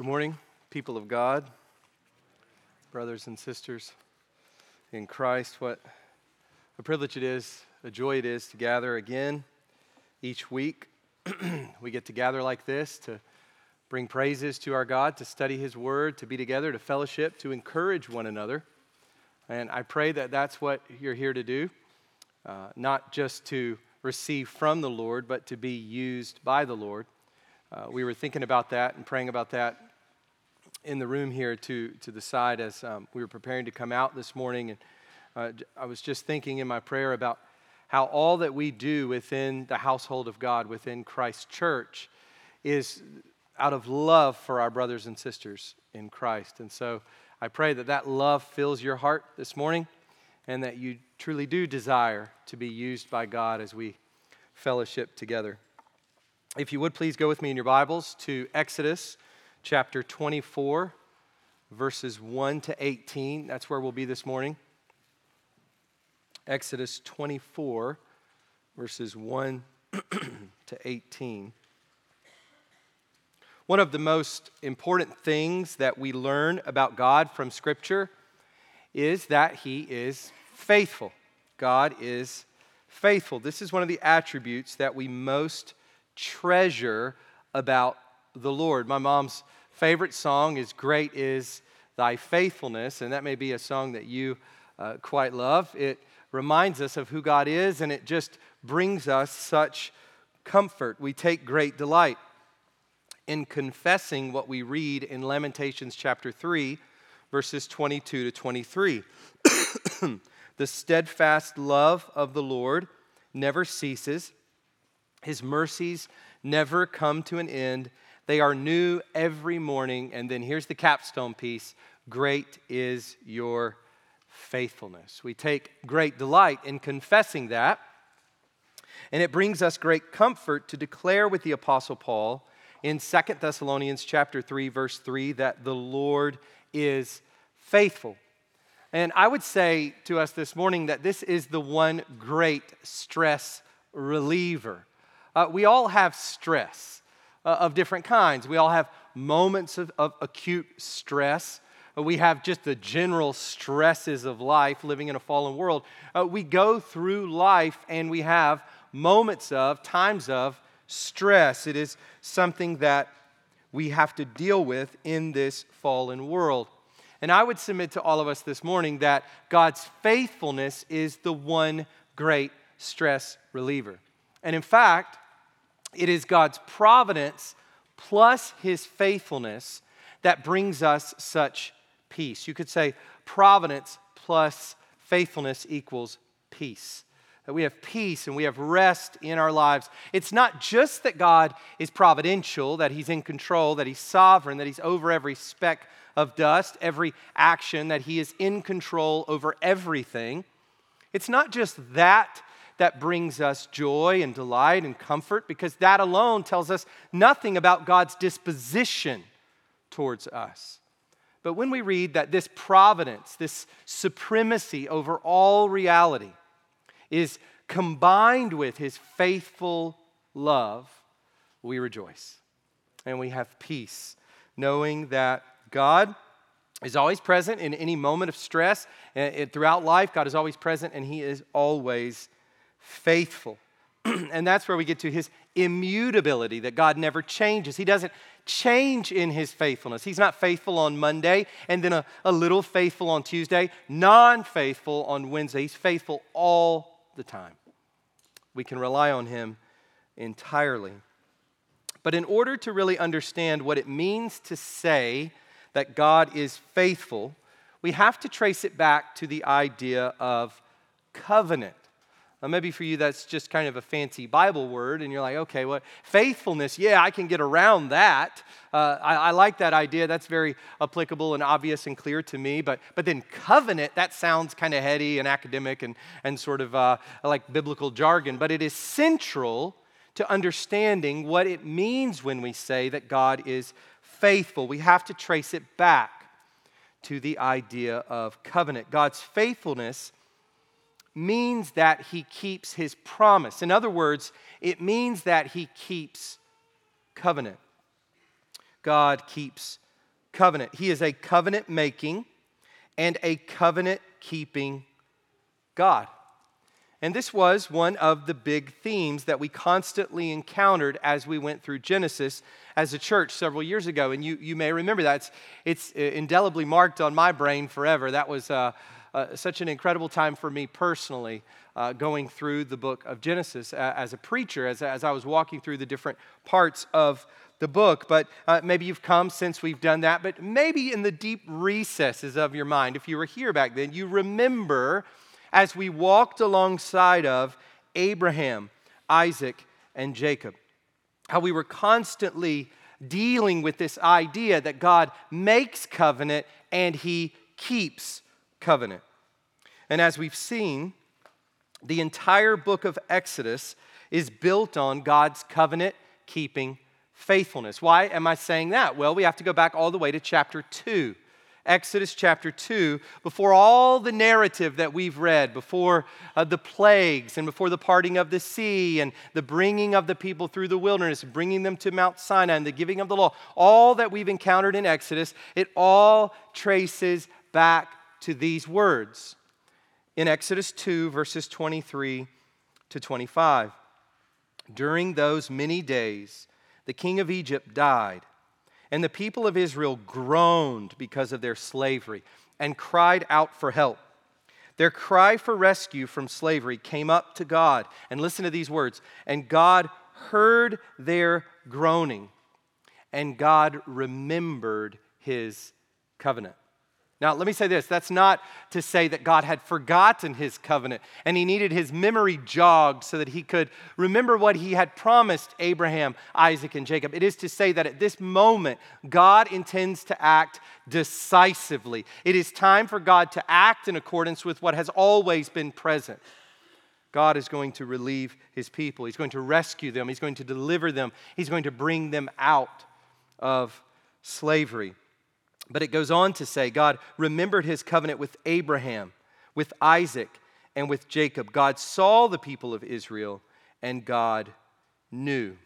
Good morning, people of God, brothers and sisters in Christ. What a privilege it is, a joy it is to gather again each week. we get to gather like this to bring praises to our God, to study His Word, to be together, to fellowship, to encourage one another. And I pray that that's what you're here to do, uh, not just to receive from the Lord, but to be used by the Lord. Uh, we were thinking about that and praying about that in the room here to, to the side as um, we were preparing to come out this morning. And uh, I was just thinking in my prayer about how all that we do within the household of God, within Christ's church, is out of love for our brothers and sisters in Christ. And so I pray that that love fills your heart this morning and that you truly do desire to be used by God as we fellowship together. If you would please go with me in your Bibles to Exodus chapter 24, verses 1 to 18. That's where we'll be this morning. Exodus 24, verses 1 to 18. One of the most important things that we learn about God from Scripture is that He is faithful. God is faithful. This is one of the attributes that we most treasure about the Lord. My mom's favorite song is Great is Thy Faithfulness, and that may be a song that you uh, quite love. It reminds us of who God is, and it just brings us such comfort. We take great delight in confessing what we read in Lamentations chapter 3, verses 22 to 23. the steadfast love of the Lord never ceases, His mercies never come to an end. They are new every morning. And then here's the capstone piece Great is your faithfulness. We take great delight in confessing that. And it brings us great comfort to declare with the apostle Paul in Second Thessalonians chapter 3 verse 3 that the Lord is faithful. And I would say to us this morning that this is the one great stress reliever. Uh, we all have stress uh, of different kinds. We all have moments of, of acute stress. Uh, we have just the general stresses of life living in a fallen world. Uh, we go through life and we have moments of, times of stress. It is something that we have to deal with in this fallen world. And I would submit to all of us this morning that God's faithfulness is the one great stress reliever. And in fact, it is God's providence plus his faithfulness that brings us such peace. You could say providence plus faithfulness equals peace. That we have peace and we have rest in our lives. It's not just that God is providential, that He's in control, that He's sovereign, that He's over every speck of dust, every action, that He is in control over everything. It's not just that that brings us joy and delight and comfort because that alone tells us nothing about God's disposition towards us. But when we read that this providence, this supremacy over all reality, is combined with his faithful love, we rejoice and we have peace, knowing that God is always present in any moment of stress. And throughout life, God is always present and he is always faithful. and that's where we get to his immutability, that God never changes. He doesn't change in his faithfulness. He's not faithful on Monday and then a, a little faithful on Tuesday, non faithful on Wednesday. He's faithful all the time. We can rely on him entirely. But in order to really understand what it means to say that God is faithful, we have to trace it back to the idea of covenant. Now, maybe for you that's just kind of a fancy Bible word, and you're like, okay, well, faithfulness, yeah, I can get around that. Uh, I, I, like that idea. That's very applicable and obvious and clear to me. But, but then covenant, that sounds kind of heady and academic and, and sort of uh, like biblical jargon. But it is central to understanding what it means when we say that God is faithful. We have to trace it back to the idea of covenant. God's faithfulness means that he keeps his promise. In other words, it means that he keeps covenant. God keeps covenant. He is a covenant making and a covenant keeping God. And this was one of the big themes that we constantly encountered as we went through Genesis as a church several years ago. And you, you may remember that. It's, it's indelibly marked on my brain forever. That was uh, uh, such an incredible time for me personally, uh, going through the book of Genesis as a preacher, as, as I was walking through the different parts of the book. But uh, maybe you've come since we've done that. But maybe in the deep recesses of your mind, if you were here back then, you remember as we walked alongside of Abraham, Isaac, and Jacob. How we were constantly dealing with this idea that God makes covenant and he keeps covenant. And as we've seen, the entire book of Exodus is built on God's covenant keeping faithfulness. Why am I saying that? Well, we have to go back all the way to chapter 2 Exodus chapter 2, before all the narrative that we've read, before uh, the plagues and before the parting of the sea and the bringing of the people through the wilderness, bringing them to Mount Sinai and the giving of the law, all that we've encountered in Exodus, it all traces back to these words in Exodus 2, verses 23 to 25. During those many days, the king of Egypt died and the people of Israel groaned because of their slavery and cried out for help. Their cry for rescue from slavery came up to God. And listen to these words. And God heard their groaning, and God remembered his covenant. Now, let me say this that's not to say that God had forgotten his covenant and he needed his memory jogged so that he could remember what he had promised Abraham, Isaac, and Jacob. It is to say that at this moment, God intends to act decisively. It is time for God to act in accordance with what has always been present. God is going to relieve his people, he's going to rescue them, he's going to deliver them, he's going to bring them out of slavery. But it goes on to say God remembered his covenant with Abraham, with Isaac, and with Jacob. God saw the people of Israel, and God knew.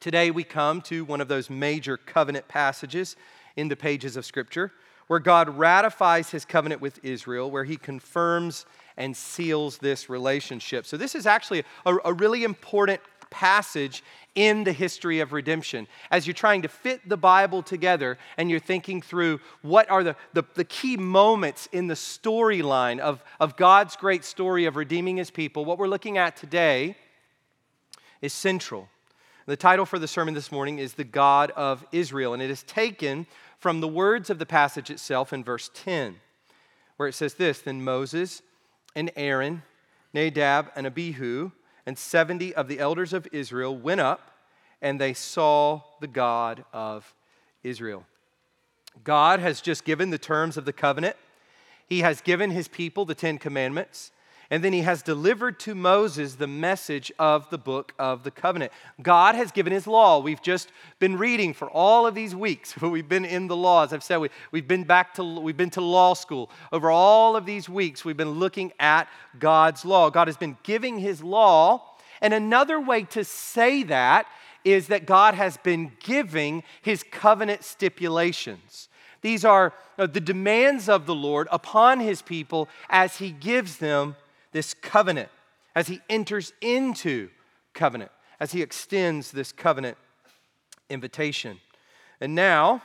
Today we come to one of those major covenant passages in the pages of Scripture where God ratifies his covenant with Israel, where he confirms and seals this relationship. So, this is actually a, a really important passage in the history of redemption. As you're trying to fit the Bible together and you're thinking through what are the, the, the key moments in the storyline of, of God's great story of redeeming his people, what we're looking at today is central. The title for the sermon this morning is The God of Israel, and it is taken from the words of the passage itself in verse 10, where it says this Then Moses and Aaron, Nadab and Abihu, and 70 of the elders of Israel went up and they saw the God of Israel. God has just given the terms of the covenant. He has given his people the Ten Commandments. And then he has delivered to Moses the message of the book of the covenant. God has given his law. We've just been reading for all of these weeks. We've been in the law. As I've said, we, we've been back to, we've been to law school. Over all of these weeks, we've been looking at God's law. God has been giving his law. And another way to say that is that God has been giving his covenant stipulations. These are uh, the demands of the Lord upon his people as he gives them this covenant, as he enters into covenant, as he extends this covenant invitation. And now,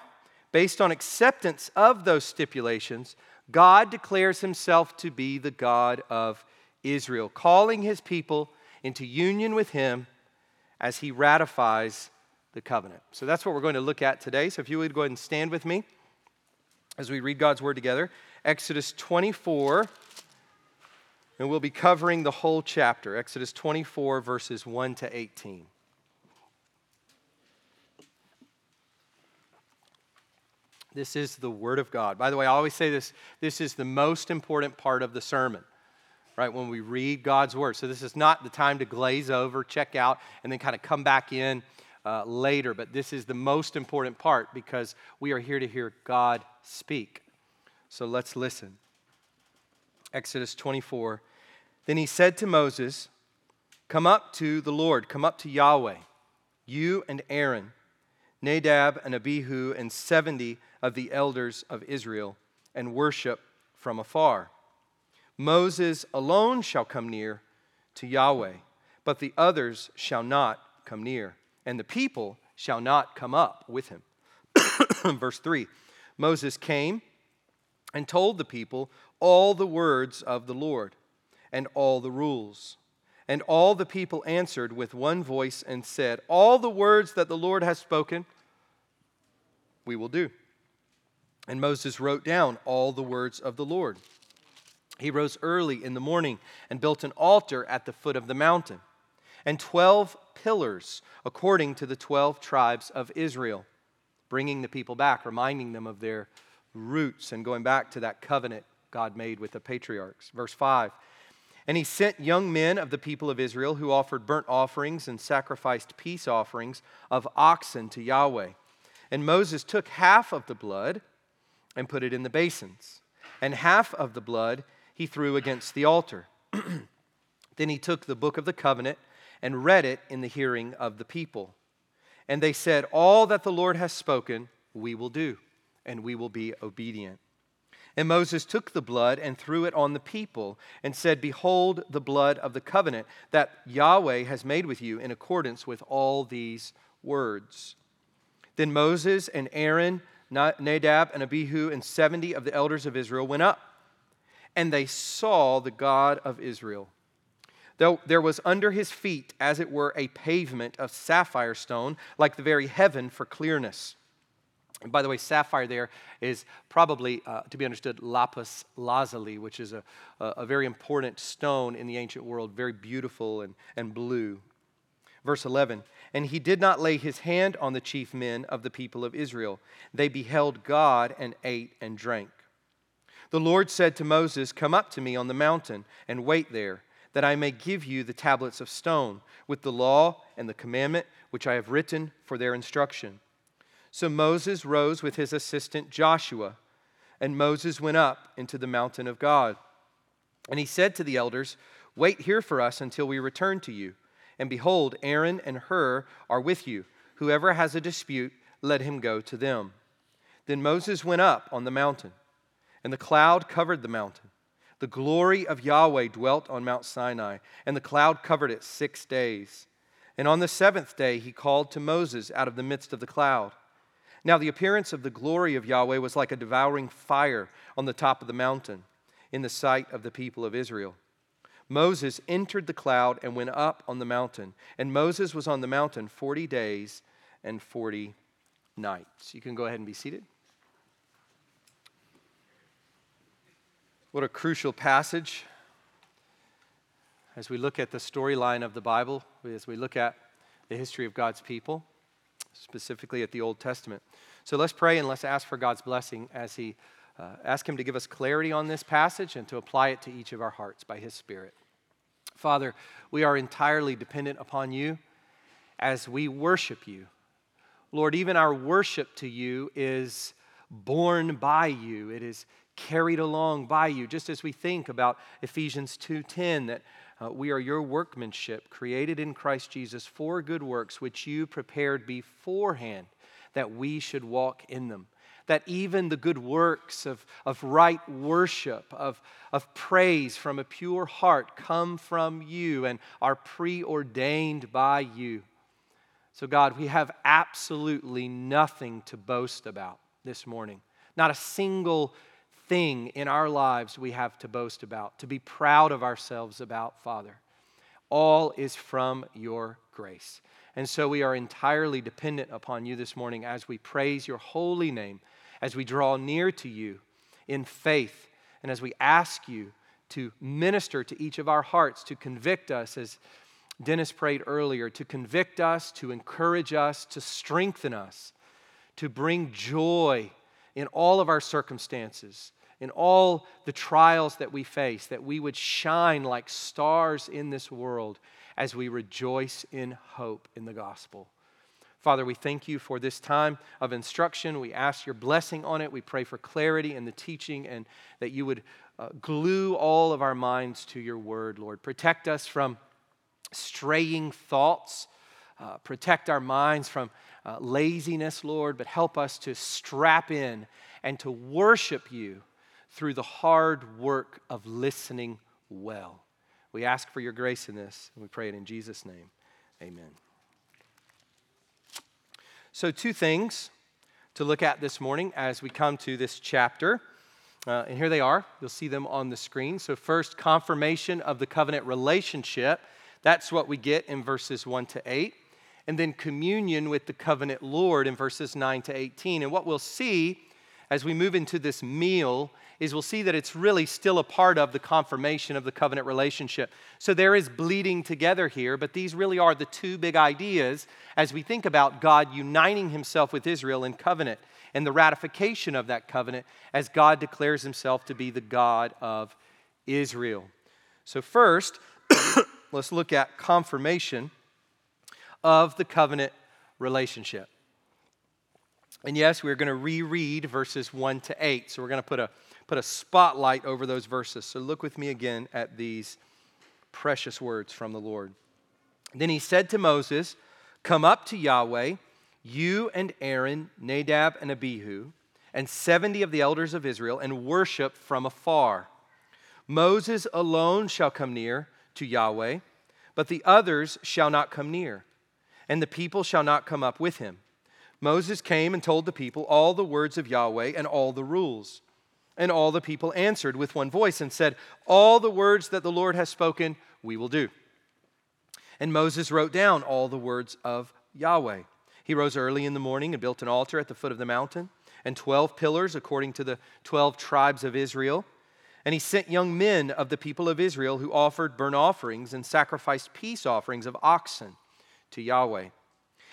based on acceptance of those stipulations, God declares himself to be the God of Israel, calling his people into union with him as he ratifies the covenant. So that's what we're going to look at today. So if you would go ahead and stand with me as we read God's word together. Exodus 24 and we'll be covering the whole chapter, Exodus 24, verses 1 to 18. This is the Word of God. By the way, I always say this this is the most important part of the sermon, right? When we read God's Word. So, this is not the time to glaze over, check out, and then kind of come back in uh, later. But this is the most important part because we are here to hear God speak. So, let's listen. Exodus 24. Then he said to Moses, Come up to the Lord, come up to Yahweh, you and Aaron, Nadab and Abihu and 70 of the elders of Israel and worship from afar. Moses alone shall come near to Yahweh, but the others shall not come near, and the people shall not come up with him. Verse 3 Moses came and told the people all the words of the Lord and all the rules. And all the people answered with one voice and said, All the words that the Lord has spoken, we will do. And Moses wrote down all the words of the Lord. He rose early in the morning and built an altar at the foot of the mountain, and 12 pillars according to the 12 tribes of Israel, bringing the people back, reminding them of their roots and going back to that covenant God made with the patriarchs. Verse 5 And he sent young men of the people of Israel who offered burnt offerings and sacrificed peace offerings of oxen to Yahweh. And Moses took half of the blood and put it in the basins, and half of the blood he threw against the altar. then he took the book of the covenant and read it in the hearing of the people. And they said, All that the Lord has spoken, we will do, and we will be obedient. And Moses took the blood and threw it on the people and said, Behold the blood of the covenant that Yahweh has made with you in accordance with all these words. Then Moses and Aaron, Nadab and Abihu, and 70 of the elders of Israel went up and they saw the God of Israel. Though there was under his feet, as it were, a pavement of sapphire stone, like the very heaven for clearness. And by the way, sapphire there is probably uh, to be understood lapis lazuli, which is a, a, very important stone in the ancient world, very beautiful and, and blue. Verse 11 And he did not lay his hand on the chief men of the people of Israel. They beheld God and ate and drank. The Lord said to Moses, Come up to me on the mountain and wait there, that I may give you the tablets of stone with the law and the commandment which I have written for their instruction. So Moses rose with his assistant Joshua, and Moses went up into the mountain of God. And he said to the elders, Wait here for us until we return to you. And behold, Aaron and Hur are with you. Whoever has a dispute, let him go to them. Then Moses went up on the mountain and the cloud covered the mountain. The glory of Yahweh dwelt on Mount Sinai, and the cloud covered it six days. And on the seventh day he called to Moses out of the midst of the cloud. Now the appearance of the glory of Yahweh was like a devouring fire on the top of the mountain in the sight of the people of Israel. Moses entered the cloud and went up on the mountain, and Moses was on the mountain 40 days and 40 nights. You can go ahead and be seated. What a crucial passage as we look at the storyline of the Bible, as we look at the history of God's people, specifically at the Old Testament. So let's pray and let's ask for God's blessing as He uh, ask Him to give us clarity on this passage and to apply it to each of our hearts by His Spirit. Father, we are entirely dependent upon you as we worship you. Lord, even our worship to you is born by you. It is carried along by you just as we think about Ephesians 2:10 that uh, we are your workmanship created in Christ Jesus for good works which you prepared beforehand that we should walk in them that even the good works of, of right worship, of, of praise from a pure heart come from you and are preordained by you. So, God, we have absolutely nothing to boast about this morning. Not a single thing in our lives we have to boast about, to be proud of ourselves about, Father. All is from your grace. And so we are entirely dependent upon you this morning as we praise your holy name, as we draw near to you in faith, and as we ask you to minister to each of our hearts, to convict us, as Dennis prayed earlier, to convict us, to encourage us, to strengthen us, to bring joy in all of our circumstances, in all the trials that we face, that we would shine like stars in this world as we rejoice in hope in the gospel. Father, we thank you for this time of instruction. We ask your blessing on it. We pray for clarity in the teaching and that you would uh, glue all of our minds to your word, Lord. Protect us from straying thoughts, uh, protect our minds from uh, laziness, Lord, but help us to strap in and to worship you through the hard work of listening well. We ask for your grace in this, and we pray it in Jesus' name. Amen. So, two things to look at this morning as we come to this chapter. Uh, and here they are. You'll see them on the screen. So, first, confirmation of the covenant relationship. That's what we get in verses 1 to 8. And then communion with the covenant Lord in verses 9 to 18. And what we'll see as we move into this meal is we'll see that it's really still a part of the confirmation of the covenant relationship. So there is bleeding together here, but these really are the two big ideas as we think about God uniting himself with Israel in covenant and the ratification of that covenant as God declares himself to be the God of Israel. So, first, let's look at confirmation of the covenant relationship. And yes, we're going to reread verses 1 to 8. So we're going to put a, put a spotlight over those verses. So look with me again at these precious words from the Lord. Then he said to Moses, Come up to Yahweh, you and Aaron, Nadab and Abihu, and 70 of the elders of Israel, and worship from afar. Moses alone shall come near to Yahweh, but the others shall not come near, and the people shall not come up with him. Moses came and told the people all the words of Yahweh and all the rules. And all the people answered with one voice and said, All the words that the Lord has spoken, we will do. And Moses wrote down all the words of Yahweh. He rose early in the morning and built an altar at the foot of the mountain, and 12 pillars according to the 12 tribes of Israel. And he sent young men of the people of Israel who offered burnt offerings and sacrificed peace offerings of oxen to Yahweh.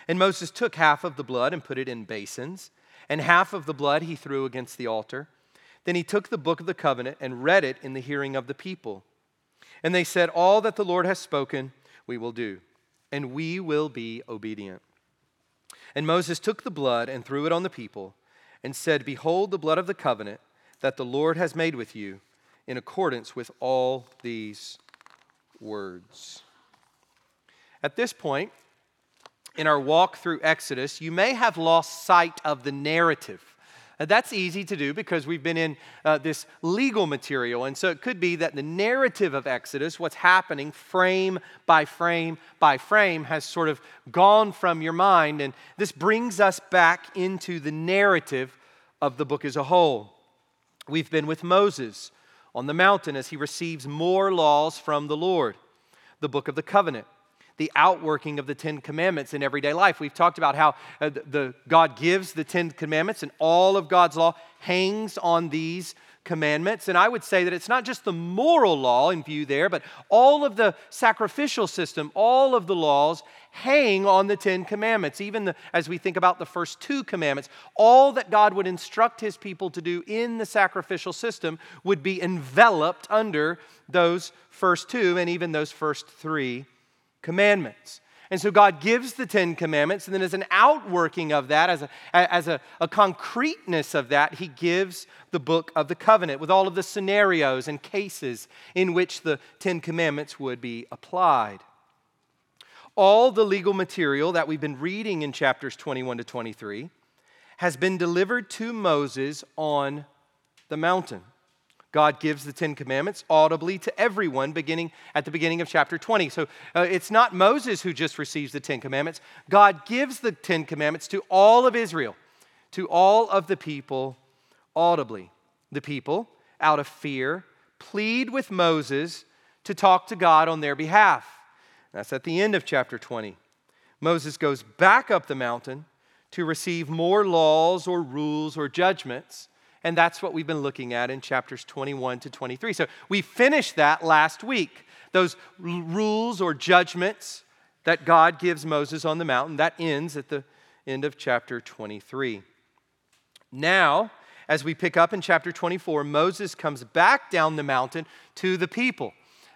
And Moses took half of the blood and put it in basins, and half of the blood he threw against the altar. Then he took the book of the covenant and read it in the hearing of the people. And they said, All that the Lord has spoken, we will do, and we will be obedient. And Moses took the blood and threw it on the people, and said, Behold the blood of the covenant that the Lord has made with you, in accordance with all these words. At this point, in our walk through Exodus, you may have lost sight of the narrative. That's easy to do because we've been in uh, this legal material. And so it could be that the narrative of Exodus, what's happening frame by frame by frame, has sort of gone from your mind. And this brings us back into the narrative of the book as a whole. We've been with Moses on the mountain as he receives more laws from the Lord, the book of the covenant the outworking of the Ten Commandments in everyday life. We've talked about how uh, the, the, God gives the Ten Commandments, and all of God's law hangs on these commandments. And I would say that it's not just the moral law in view there, but all of the sacrificial system, all of the laws hang on the Ten Commandments. Even the, as we think about the first two commandments, all that God would instruct his people to do in the sacrificial system would be enveloped under those first two and even those first three commandments. And so God gives the Ten Commandments, and then as an outworking of that, as, a, as a, a, concreteness of that, He gives the book of the covenant with all of the scenarios and cases in which the Ten Commandments would be applied. All the legal material that we've been reading in chapters 21 to 23 has been delivered to Moses on the mountain. God gives the Ten Commandments audibly to everyone beginning at the beginning of chapter 20. So uh, it's not Moses who just receives the Ten Commandments. God gives the Ten Commandments to all of Israel, to all of the people audibly. The people, out of fear, plead with Moses to talk to God on their behalf. That's at the end of chapter 20. Moses goes back up the mountain to receive more laws or rules or judgments and that's what we've been looking at in chapters 21 to 23. So we finished that last week. Those rules or judgments that God gives Moses on the mountain, that ends at the end of chapter 23. Now, as we pick up in chapter 24, Moses comes back down the mountain to the people.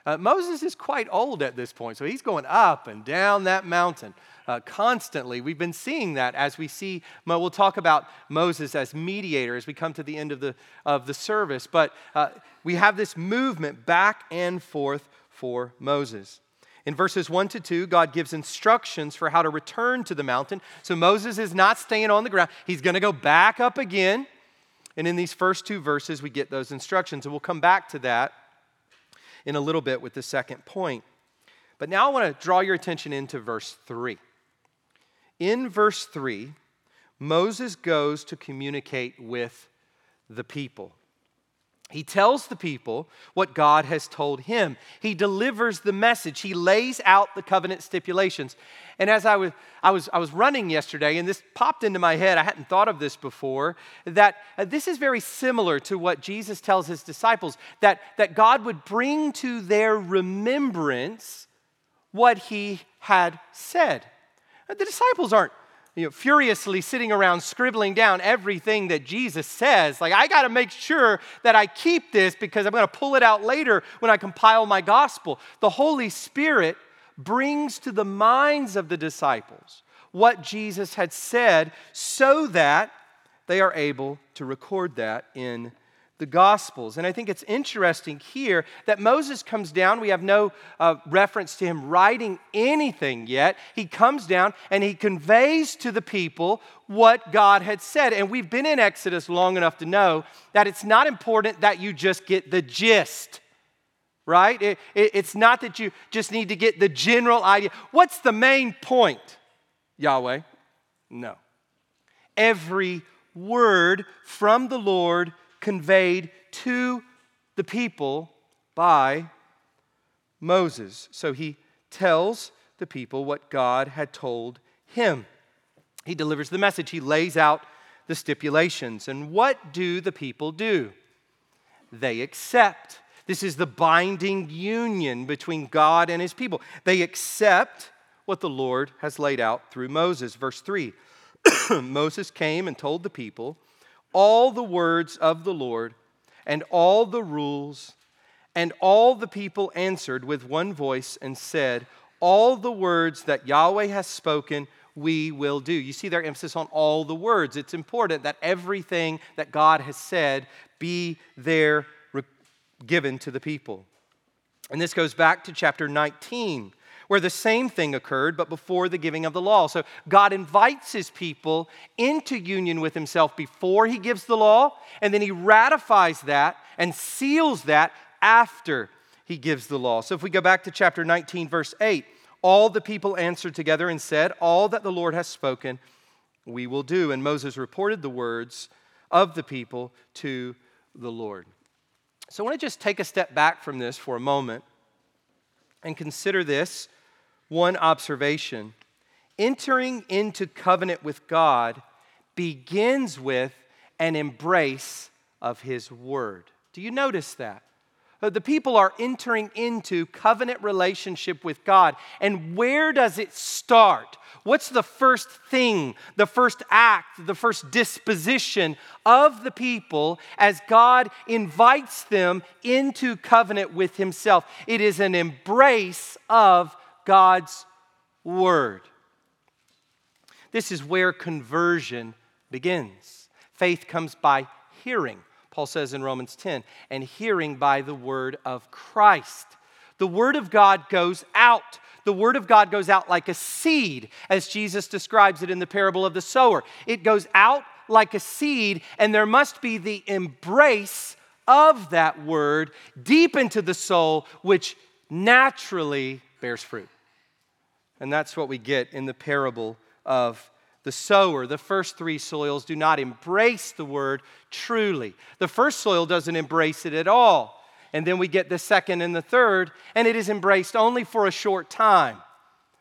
Uh, Moses is quite old at this point, so he's going up and down that mountain uh, constantly. We've been seeing that as we see, we'll talk about Moses as mediator as we come to the end of the, of the service, but uh, we have this movement back and forth for Moses. In verses 1 to 2, God gives instructions for how to return to the mountain. So Moses is not staying on the ground, he's going to go back up again. And in these first two verses, we get those instructions. And we'll come back to that in a little bit with the second point. But now I want to draw your attention into verse 3. In verse 3, Moses goes to communicate with the people. He tells the people what God has told him. He delivers the message. He lays out the covenant stipulations. And as I was, I was, I was running yesterday, and this popped into my head, I hadn't thought of this before, that uh, this is very similar to what Jesus tells his disciples that, that God would bring to their remembrance what he had said. The disciples aren't you know, furiously sitting around scribbling down everything that Jesus says. Like, I got to make sure that I keep this because I'm going to pull it out later when I compile my gospel. The Holy Spirit brings to the minds of the disciples what Jesus had said so that they are able to record that in the Gospels. And I think it's interesting here that Moses comes down. We have no uh, reference to him writing anything yet. He comes down and he conveys to the people what God had said. And we've been in Exodus long enough to know that it's not important that you just get the gist. Right? It, it, it's not that you just need to get the general idea. What's the main point, Yahweh? No. Every word from the Lord conveyed to the people by Moses. So he tells the people what God had told him. He delivers the message, he lays out the stipulations. And what do the people do? They accept. This is the binding union between God and his people. They accept what the Lord has laid out through Moses. Verse 3 Moses came and told the people all the words of the Lord and all the rules. And all the people answered with one voice and said, All the words that Yahweh has spoken, we will do. You see their emphasis on all the words. It's important that everything that God has said be there given to the people. And this goes back to chapter 19 where the same thing occurred, but before the giving of the law. So God invites his people into union with himself before he gives the law, and then he ratifies that and seals that after he gives the law. So if we go back to chapter 19, verse 8, all the people answered together and said, All that the Lord has spoken, we will do. And Moses reported the words of the people to the Lord. So I want to just take a step back from this for a moment and consider this one observation. Entering into covenant with God begins with an embrace of His Word. Do you notice that? The people are entering into covenant relationship with God. And where does it start? What's the first thing, the first act, the first disposition of the people as God invites them into covenant with Himself? It is an embrace of God's Word. This is where conversion begins. Faith comes by hearing, Paul says in Romans 10, and hearing by the Word of Christ. The Word of God goes out. The Word of God goes out like a seed, as Jesus describes it in the parable of the sower. It goes out like a seed, and there must be the embrace of that Word deep into the soul, which naturally bears fruit. And that's what we get in the parable of the sower. The first three soils do not embrace the word truly. The first soil doesn't embrace it at all. And then we get the second and the third, and it is embraced only for a short time.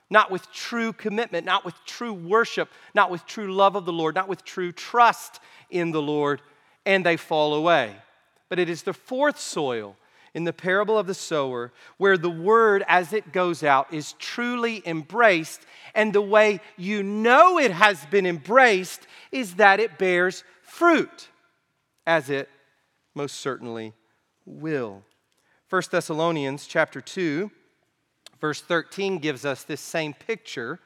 Not with true commitment, not with true worship, not with true love of the Lord, not with true trust in the Lord, and they fall away. But it is the fourth soil in the parable of the sower, where the word as it goes out is truly embraced. And the way you know it has been embraced is that it bears fruit, as it most certainly will. 1 Thessalonians chapter 2, verse 13 gives us this same picture.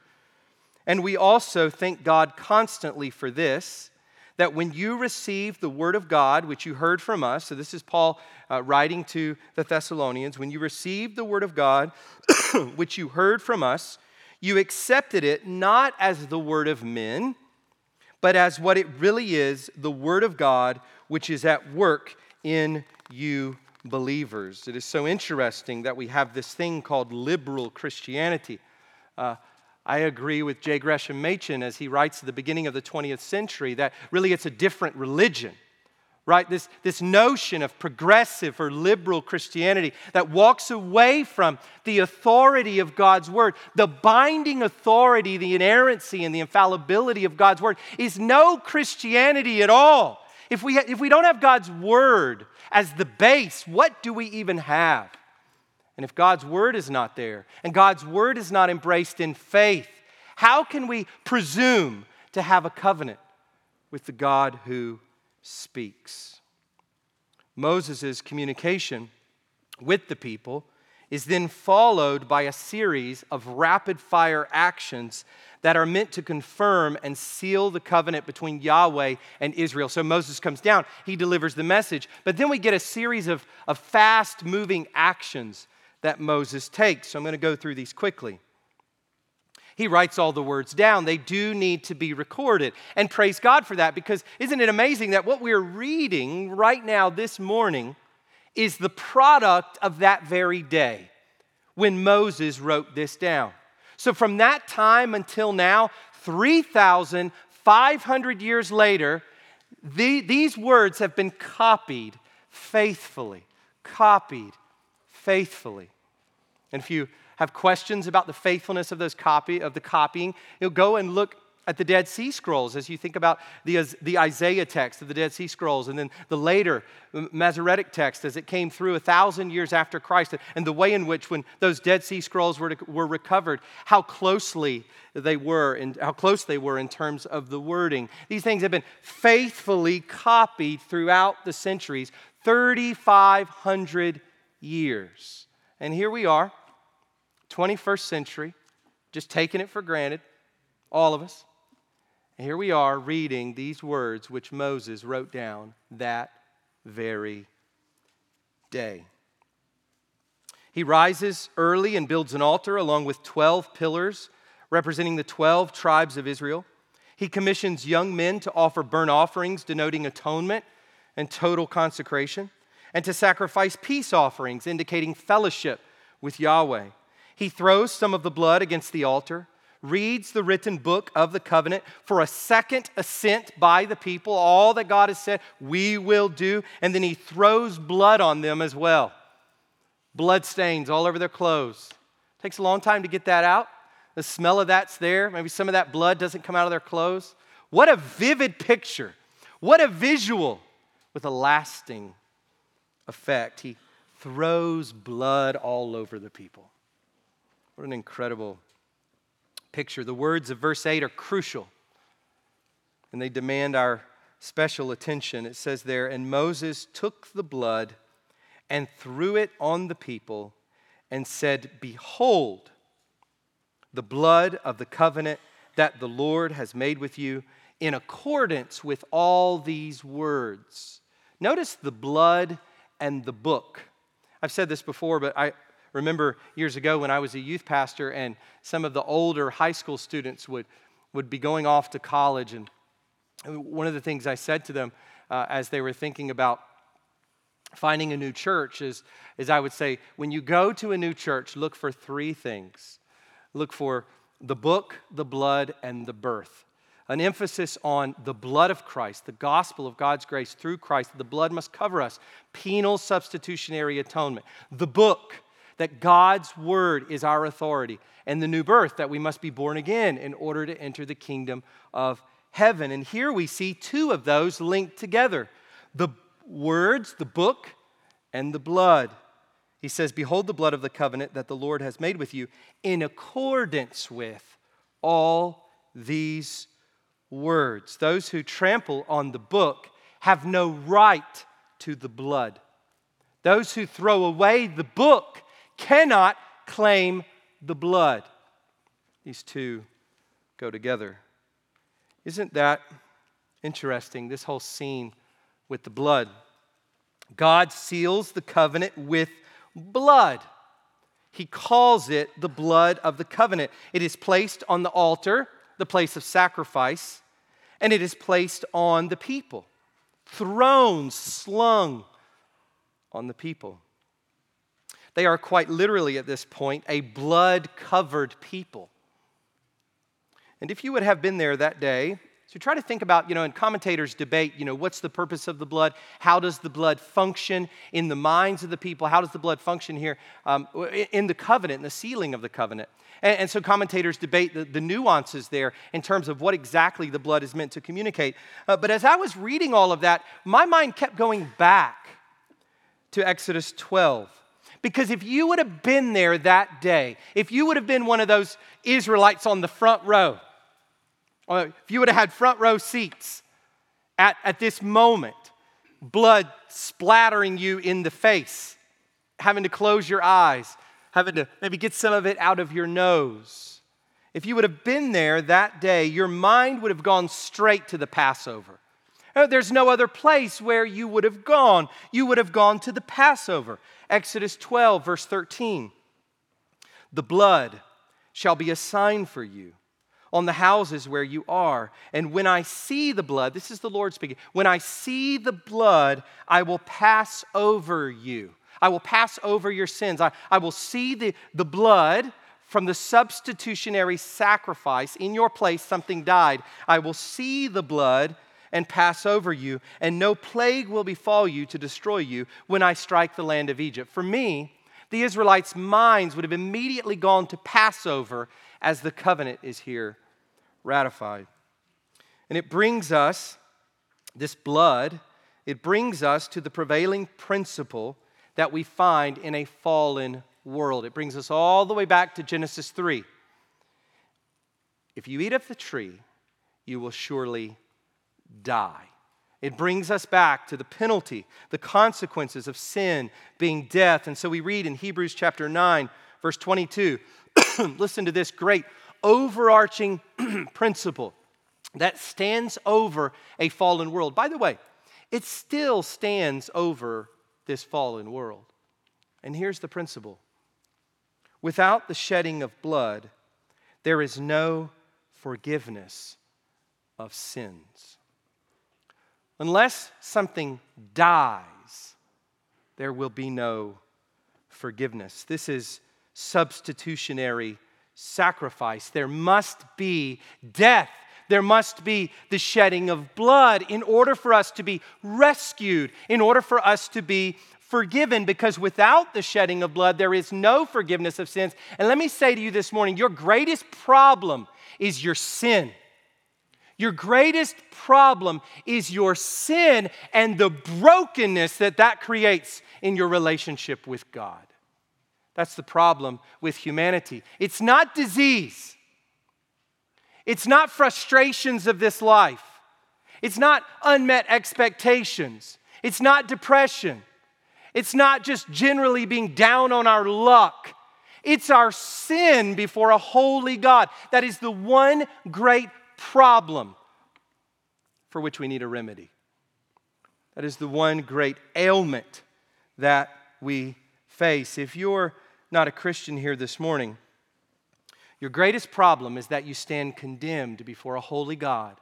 And we also thank God constantly for this that when you received the word of God, which you heard from us, so this is Paul uh, writing to the Thessalonians, when you received the word of God, which you heard from us, you accepted it not as the word of men, but as what it really is the word of God, which is at work in you believers. It is so interesting that we have this thing called liberal Christianity. Uh, I agree with J. Gresham Machen as he writes at the beginning of the 20th century that really it's a different religion, right? This, this notion of progressive or liberal Christianity that walks away from the authority of God's word, the binding authority, the inerrancy, and the infallibility of God's word is no Christianity at all. If we, ha- if we don't have God's word as the base, what do we even have? And if God's word is not there and God's word is not embraced in faith, how can we presume to have a covenant with the God who speaks? Moses' communication with the people is then followed by a series of rapid fire actions that are meant to confirm and seal the covenant between Yahweh and Israel. So Moses comes down, he delivers the message, but then we get a series of, of fast moving actions that Moses takes. So I'm going to go through these quickly. He writes all the words down. They do need to be recorded. And praise God for that because isn't it amazing that what we're reading right now this morning is the product of that very day when Moses wrote this down. So from that time until now, 3,500 years later, the, these words have been copied faithfully, copied faithfully. And if you have questions about the faithfulness of those copy of the copying, you'll go and look at the Dead Sea Scrolls as you think about the, the Isaiah text of the Dead Sea Scrolls and then the later Masoretic text as it came through a thousand years after Christ and the way in which when those Dead Sea Scrolls were, were recovered, how closely they were and how close they were in terms of the wording. These things have been faithfully copied throughout the centuries, 3,500 years. And here we are, 21st century, just taking it for granted, all of us. And here we are reading these words which Moses wrote down that very day. He rises early and builds an altar along with 12 pillars representing the 12 tribes of Israel. He commissions young men to offer burnt offerings denoting atonement and total consecration and to sacrifice peace offerings, indicating fellowship with Yahweh. He throws some of the blood against the altar, reads the written book of the covenant for a second assent by the people, all that God has said we will do, and then he throws blood on them as well. Blood stains all over their clothes. Takes a long time to get that out. The smell of that's there. Maybe some of that blood doesn't come out of their clothes. What a vivid picture. What a visual with a lasting effect. He throws blood all over the people. What an incredible picture. The words of verse 8 are crucial and they demand our special attention. It says there, And Moses took the blood and threw it on the people and said, Behold, the blood of the covenant that the Lord has made with you in accordance with all these words. Notice the blood and the book. I've said this before, but I remember years ago when I was a youth pastor and some of the older high school students would, would be going off to college. And one of the things I said to them uh, as they were thinking about finding a new church is, is I would say, when you go to a new church, look for three things look for the book, the blood, and the birth an emphasis on the blood of Christ, the gospel of God's grace through Christ. The blood must cover us. Penal substitutionary atonement. The book, that God's word is our authority. And the new birth, that we must be born again in order to enter the kingdom of heaven. And here we see two of those linked together the words, the book, and the blood. He says, Behold the blood of the covenant that the Lord has made with you in accordance with all these words. Those who trample on the book have no right to the blood. Those who throw away the book cannot claim the blood. These two go together. Isn't that Interesting, this whole scene with the blood. God seals the covenant with blood. He calls it the blood of the covenant. It is placed on the altar, the place of sacrifice, and it is placed on the people. Thrones slung on the people. They are quite literally at this point a blood covered people. And if you would have been there that day, so try to think about, you know, and commentators debate, you know, what's the purpose of the blood? How does the blood function in the minds of the people? How does the blood function here um, in the covenant, in the sealing of the covenant? And, and so commentators debate the, the, nuances there in terms of what exactly the blood is meant to communicate. Uh, but as I was reading all of that, my mind kept going back to Exodus 12. Because if you would have been there that day, if you would have been one of those Israelites on the front row, if you would have had front row seats at, at this moment, blood splattering you in the face, having to close your eyes, having to maybe get some of it out of your nose. If you would have been there that day, your mind would have gone straight to the Passover. Uh, there's no other place where you would have gone. You would have gone to the Passover. Exodus 12, verse 13. The blood shall be a sign for you on the houses where you are. And when I see the blood, this is the Lord speaking, when I see the blood, I will pass over you. I will pass over your sins. I, I will see the, the blood from the substitutionary sacrifice. In your place, something died. I will see the blood and pass over you, and no plague will befall you to destroy you when I strike the land of Egypt. For me, the Israelites' minds would have immediately gone to Passover as the covenant is here ratified. And it brings us, this blood, it brings us to the prevailing principle that we find in a fallen world. It brings us all the way back to Genesis 3. If you eat of the tree, you will surely die. It brings us back to the penalty, the consequences of sin being death. And so we read in Hebrews chapter 9, verse 22 listen to this great overarching principle that stands over a fallen world. By the way, it still stands over this fallen world. And here's the principle without the shedding of blood, there is no forgiveness of sins. Unless something dies, there will be no forgiveness. This is substitutionary sacrifice. There must be death. There must be the shedding of blood in order for us to be rescued, in order for us to be forgiven, because without the shedding of blood, there is no forgiveness of sins. And let me say to you this morning your greatest problem is your sin. Your greatest problem is your sin and the brokenness that that creates in your relationship with God. That's the problem with humanity. It's not disease, it's not frustrations of this life, it's not unmet expectations, it's not depression, it's not just generally being down on our luck. It's our sin before a holy God. That is the one great problem for which we need a remedy. That is the one great ailment that we face. If you're not a Christian here this morning, your greatest problem is that you stand condemned before a holy God.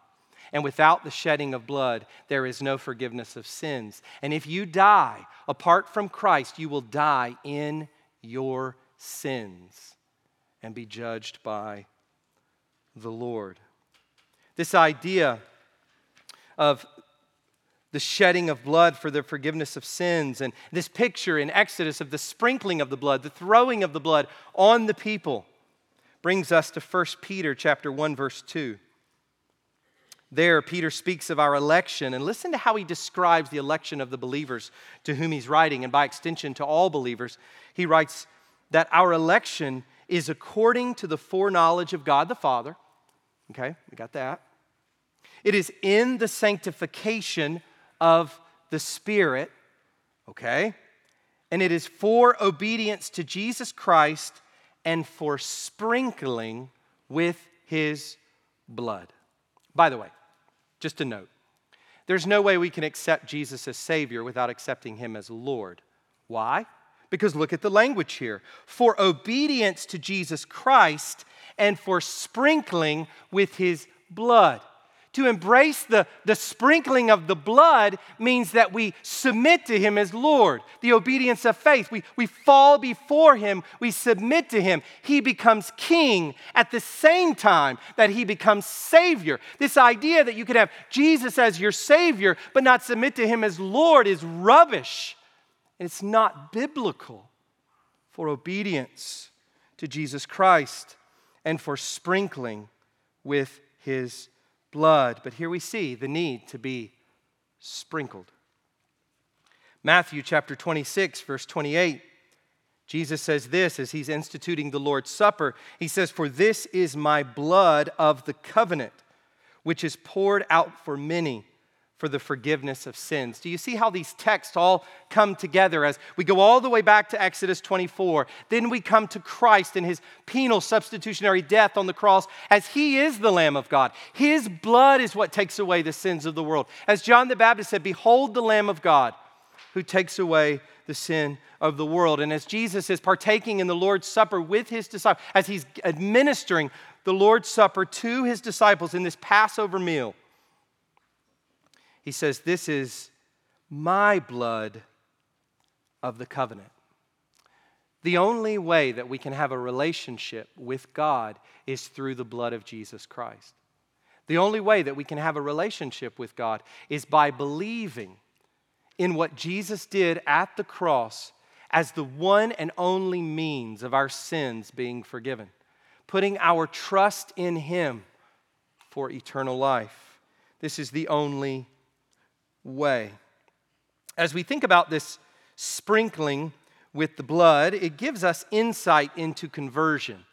And without the shedding of blood, there is no forgiveness of sins. And if you die apart from Christ, you will die in your sins and be judged by the Lord. This idea of the shedding of blood for the forgiveness of sins, and this picture in Exodus of the sprinkling of the blood, the throwing of the blood on the people, brings us to 1 Peter chapter 1, verse 2. There, Peter speaks of our election, and listen to how he describes the election of the believers to whom he's writing, and by extension to all believers. He writes that our election is according to the foreknowledge of God the Father. Okay, we got that. It is in the sanctification of the Spirit, okay? And it is for obedience to Jesus Christ and for sprinkling with his blood. By the way, just a note There's no way we can accept Jesus as Savior without accepting Him as Lord. Why? Because look at the language here. For obedience to Jesus Christ and for sprinkling with His blood. To embrace the, the sprinkling of the blood means that we submit to Him as Lord, the obedience of faith. We, we fall before Him, we submit to Him. He becomes King at the same time that He becomes Savior. This idea that you could have Jesus as your Savior but not submit to Him as Lord is rubbish. It's not biblical for obedience to Jesus Christ and for sprinkling with His blood. But here we see the need to be sprinkled. Matthew chapter 26, verse 28. Jesus says this as he's instituting the Lord's Supper. He says, For this is my blood of the covenant, which is poured out for many for the forgiveness of sins. Do you see how these texts all come together as we go all the way back to Exodus 24? Then we come to Christ and his penal substitutionary death on the cross as he is the Lamb of God. His blood is what takes away the sins of the world. As John the Baptist said, Behold the Lamb of God who takes away the sin of the world. And as Jesus is partaking in the Lord's Supper with his disciples, as he's administering the Lord's Supper to his disciples in this Passover meal, he says, This is my blood of the covenant. The only way that we can have a relationship with God is through the blood of Jesus Christ. The only way that we can have a relationship with God is by believing in what Jesus did at the cross as the one and only means of our sins being forgiven, putting our trust in Him for eternal life. This is the only way. As we think about this sprinkling with the blood, it gives us insight into conversion.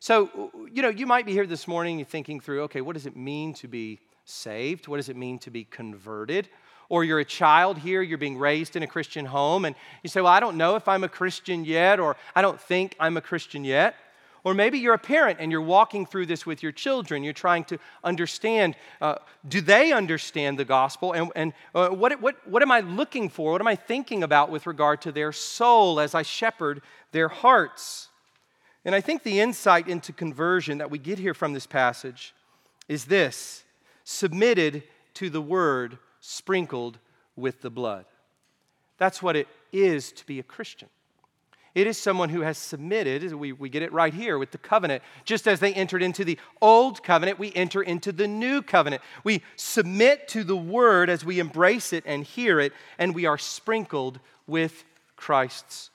So, you know, you might be here this morning, you're thinking through, okay, what does it mean to be saved? What does it mean to be converted? Or you're a child here, you're being raised in a Christian home, and you say, well, I don't know if I'm a Christian yet, or I don't think I'm a Christian yet. Or maybe you're a parent and you're walking through this with your children. You're trying to understand uh, do they understand the gospel? And, and uh, what, what, what am I looking for? What am I thinking about with regard to their soul as I shepherd their hearts? And I think the insight into conversion that we get here from this passage is this submitted to the word, sprinkled with the blood. That's what it is to be a Christian. It is someone who has submitted, we, we get it right here with the covenant. Just as they entered into the old covenant, we enter into the new covenant. We submit to the word as we embrace it and hear it, and we are sprinkled with Christ's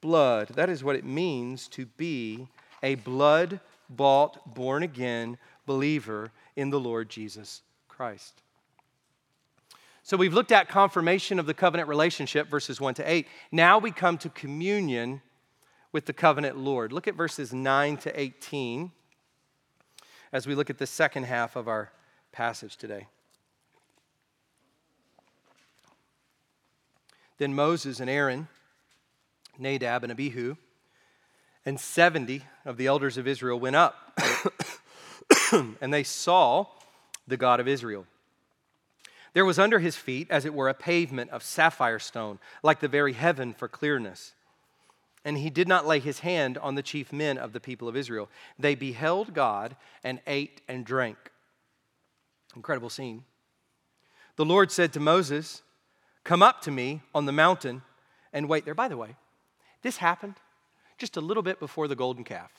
blood. That is what it means to be a blood bought, born again believer in the Lord Jesus Christ. So we've looked at confirmation of the covenant relationship, verses 1 to 8. Now we come to communion with the covenant Lord. Look at verses 9 to 18 as we look at the second half of our passage today. Then Moses and Aaron, Nadab and Abihu, and 70 of the elders of Israel went up, and they saw the God of Israel. There was under his feet, as it were, a pavement of sapphire stone, like the very heaven for clearness. And he did not lay his hand on the chief men of the people of Israel. They beheld God and ate and drank. Incredible scene. The Lord said to Moses, Come up to me on the mountain and wait there. By the way, this happened just a little bit before the golden calf.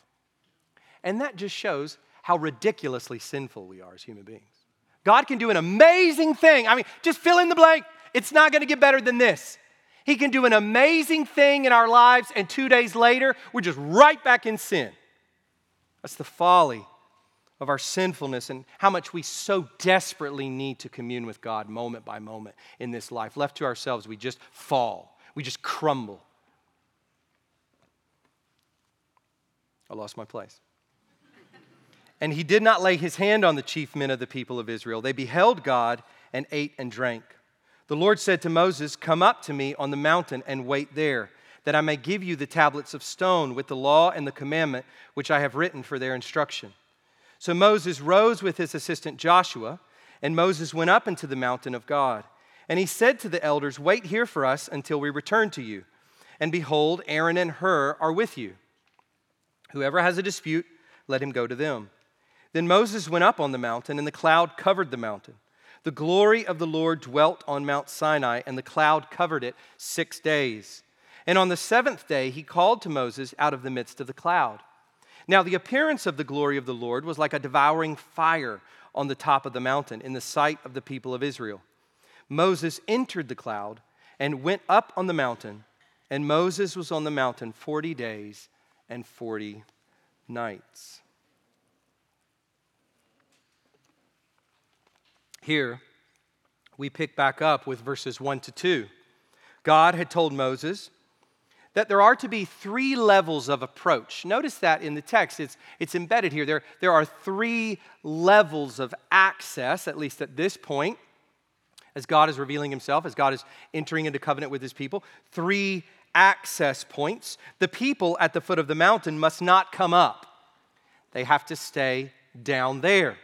And that just shows how ridiculously sinful we are as human beings. God can do an amazing thing. I mean, just fill in the blank. It's not going to get better than this. He can do an amazing thing in our lives, and two days later, we're just right back in sin. That's the folly of our sinfulness and how much we so desperately need to commune with God moment by moment in this life. Left to ourselves, we just fall, we just crumble. I lost my place. And he did not lay his hand on the chief men of the people of Israel. They beheld God and ate and drank. The Lord said to Moses, Come up to me on the mountain and wait there, that I may give you the tablets of stone with the law and the commandment which I have written for their instruction. So Moses rose with his assistant Joshua, And Moses went up into the mountain of God. And he said to the elders, Wait here for us until we return to you. And behold, Aaron and Hur are with you. Whoever has a dispute, let him go to them. Then Moses went up on the mountain, and the cloud covered the mountain. The glory of the Lord dwelt on Mount Sinai, and the cloud covered it six days. And on the seventh day, he called to Moses out of the midst of the cloud. Now, the appearance of the glory of the Lord was like a devouring fire on the top of the mountain in the sight of the people of Israel. Moses entered the cloud and went up on the mountain, and Moses was on the mountain 40 days and 40 nights. Here, we pick back up with verses 1 to 2. God had told Moses that there are to be three levels of approach. Notice that in the text, it's, it's embedded here. There, there are three levels of access, at least at this point, as God is revealing himself, as God is entering into covenant with his people. Three access points. The people at the foot of the mountain must not come up, they have to stay down there.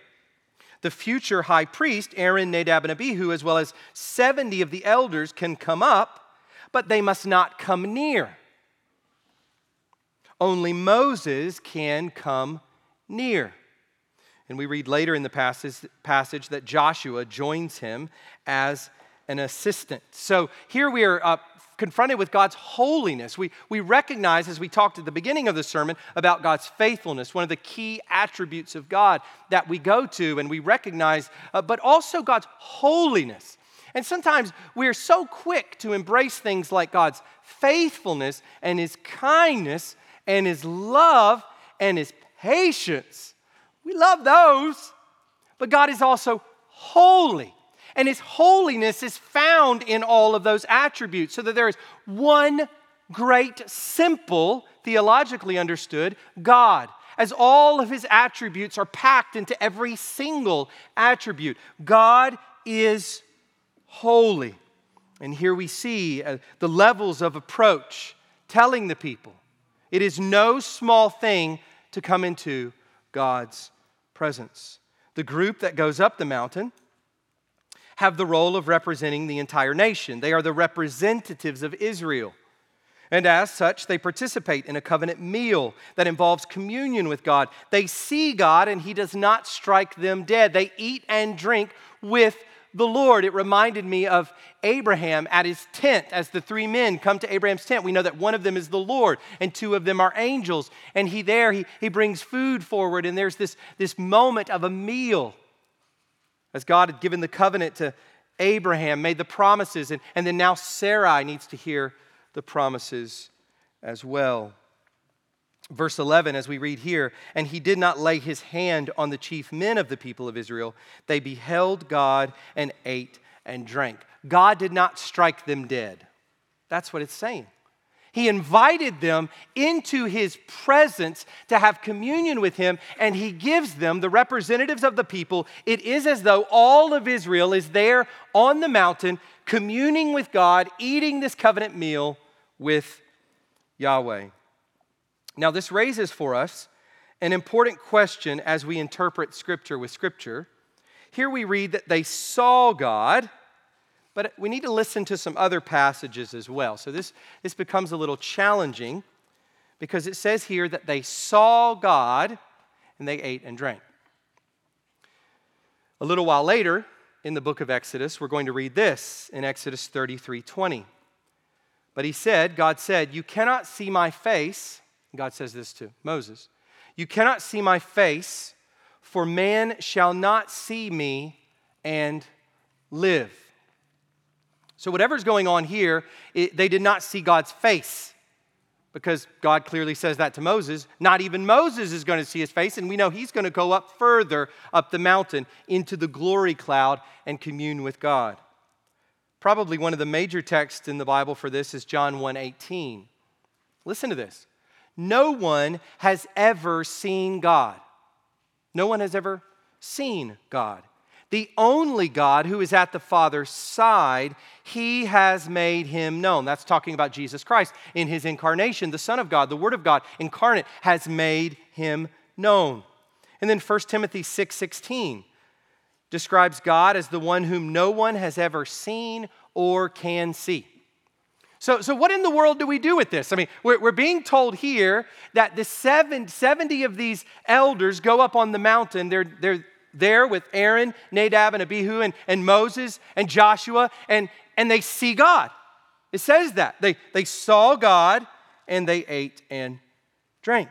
The future high priest, Aaron, Nadab, and Abihu, as well as 70 of the elders, can come up but they must not come near. Only Moses can come near. And we read later in the passage, passage that Joshua joins him as an assistant. So here we are uh, confronted with God's holiness. We, we recognize, as we talked at the beginning of the sermon, about God's faithfulness, one of the key attributes of God that we go to and we recognize, uh, but also God's holiness. And sometimes we're so quick to embrace things like God's faithfulness and His kindness and His love and His patience. We love those. But God is also holy. And His holiness is found in all of those attributes. So that there is one great, simple, theologically understood God as all of his attributes are packed into every single attribute. God is holy. And here we see uh, the levels of approach telling the people it is no small thing to come into God's presence. The group that goes up the mountain have the role of representing the entire nation. They are the representatives of Israel. And as such, they participate in a covenant meal that involves communion with God. They see God and He does not strike them dead. They eat and drink with the Lord. It reminded me of Abraham at his tent as the three men come to Abraham's tent. We know that one of them is the Lord and two of them are angels. And he there, he, he brings food forward, and there's this, this moment of a meal. As God had given the covenant to Abraham, made the promises, and, and then now Sarai needs to hear the promises as well. Verse 11, as we read here, and he did not lay his hand on the chief men of the people of Israel. They beheld God and ate and drank. God did not strike them dead. That's what it's saying. He invited them into his presence to have communion with him, and he gives them, the representatives of the people, it is as though all of Israel is there on the mountain, communing with God, eating this covenant meal with Yahweh. Now, this raises for us an important question as we interpret Scripture with Scripture. Here we read that they saw God, but we need to listen to some other passages as well. So this, this becomes a little challenging because it says here that they saw God and they ate and drank. A little while later in the book of Exodus, we're going to read this in Exodus 33 20. But he said, God said, You cannot see my face God says this to Moses You cannot see my face, for man shall not see me and live. So, whatever's going on here, it, they did not see God's face because God clearly says that to Moses. Not even Moses is going to see his face, and we know he's going to go up further up the mountain into the glory cloud and commune with God. Probably one of the major texts in the Bible for this is John 1:18. Listen to this. No one has ever seen God. No one has ever seen God. The only God who is at the Father's side, he has made him known. That's talking about Jesus Christ. In his incarnation, the Son of God, the Word of God incarnate, has made him known. And then 1 Timothy 6 16. describes God as the one whom no one has ever seen or can see. So, so what in the world do we do with this? I mean, we're, we're being told here that the seven, 70 of these elders go up on the mountain. They're, they're there with Aaron, Nadab, and Abihu, and, and Moses, and Joshua, and, and they see God. It says that. They, they saw God, and they ate and drank.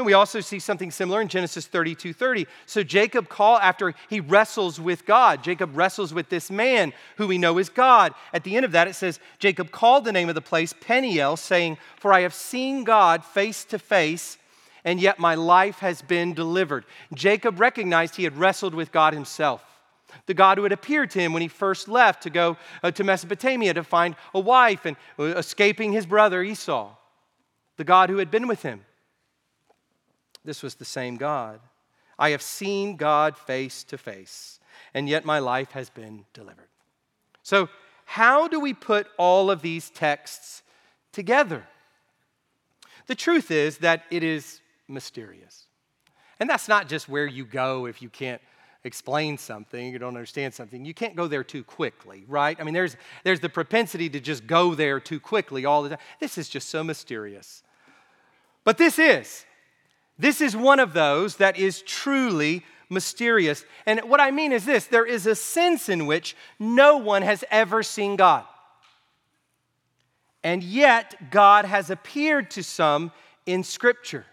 And we also see something similar in Genesis 32 30. So Jacob call after he wrestles with God. Jacob wrestles with this man who we know is God. At the end of that, it says, Jacob called the name of the place Peniel, saying, For I have seen God face to face, and yet my life has been delivered. Jacob recognized he had wrestled with God himself. The God who had appeared to him when he first left to go uh, to Mesopotamia to find a wife and uh, escaping his brother Esau. The God who had been with him this was the same God. I have seen God face to face, and yet my life has been delivered. So, how do we put all of these texts together? The truth is that it is mysterious. And that's not just where you go if you can't explain something, you don't understand something. You can't go there too quickly, right? I mean, there's, there's the propensity to just go there too quickly all the time. This is just so mysterious. But this is. This is one of those that is truly mysterious. And what I mean is this there is a sense in which no one has ever seen God. And yet, God has appeared to some in Scripture.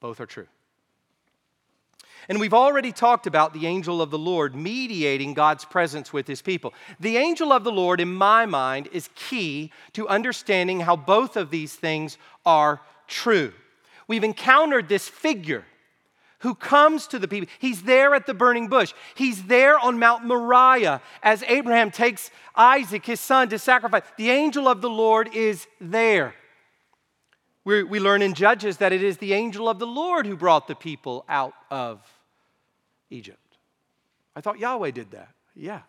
Both are true. And we've already talked about the angel of the Lord mediating God's presence with his people. The angel of the Lord, in my mind, is key to understanding how both of these things are true we've encountered this figure who comes to the people. He's there at the burning bush. He's there on Mount Moriah as Abraham takes Isaac, his son, to sacrifice. The angel of the Lord is there. We we learn in Judges that it is the angel of the Lord who brought the people out of Egypt. I thought Yahweh did that. Yeah.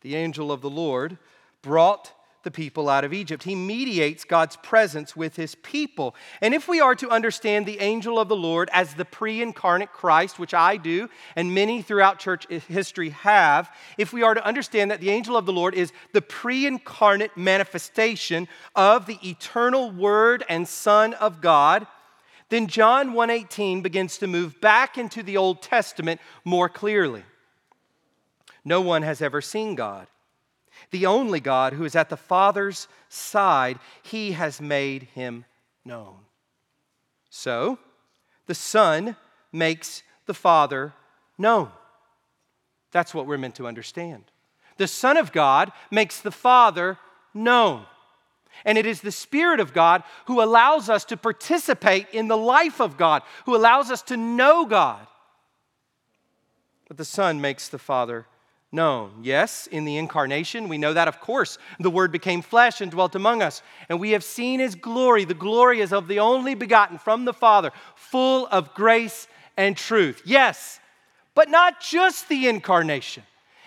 The angel of the Lord brought the people out of Egypt. He mediates God's presence with his people. And if we are to understand the angel of the Lord as the pre incarnate Christ, which I do and many throughout church history have, if we are to understand that the angel of the Lord is the pre incarnate manifestation of the eternal Word and Son of God, then John 1:18 begins to move back into the Old Testament more clearly. No one has ever seen God the only God who is at the Father's side, he has made him known. So, the Son makes the Father known. That's what we're meant to understand. The Son of God makes the Father known. And it is the Spirit of God who allows us to participate in the life of God, who allows us to know God. But the Son makes the Father known. Yes, in the incarnation, we know that, of course, the Word became flesh and dwelt among us. And we have seen His glory. The glory is of the only begotten from the Father, full of grace and truth. Yes, but not just the incarnation.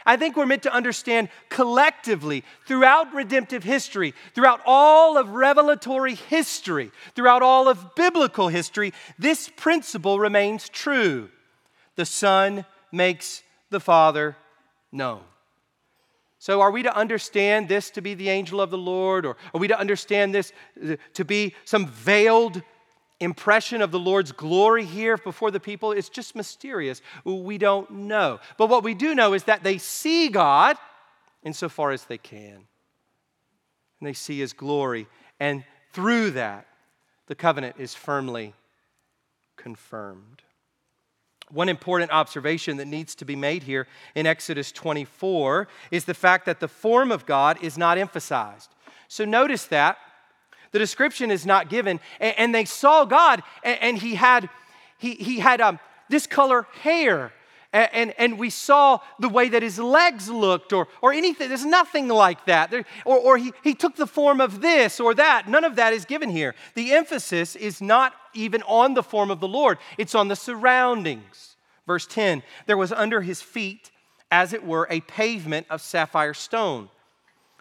I think we're meant to understand collectively throughout redemptive history, throughout all of revelatory history, throughout all of biblical history, this principle remains true. The Son makes the Father known. So, are we to understand this to be the angel of the Lord, or are we to understand this uh, to be some veiled impression of the Lord's glory here before the people? It's just mysterious. We don't know. But what we do know is that they see God insofar as they can, and they see His glory, and through that, the covenant is firmly confirmed. One important observation that needs to be made here in Exodus 24 is the fact that the form of God is not emphasized. So notice that the description is not given, and, they saw God, and, he had he, he had um, this color hair, and, and, we saw the way that his legs looked or, or anything. There's nothing like that. There, or or he, he took the form of this or that. None of that is given here. The emphasis is not even on the form of the Lord, it's on the surroundings. Verse 10 there was under his feet, as it were, a pavement of sapphire stone,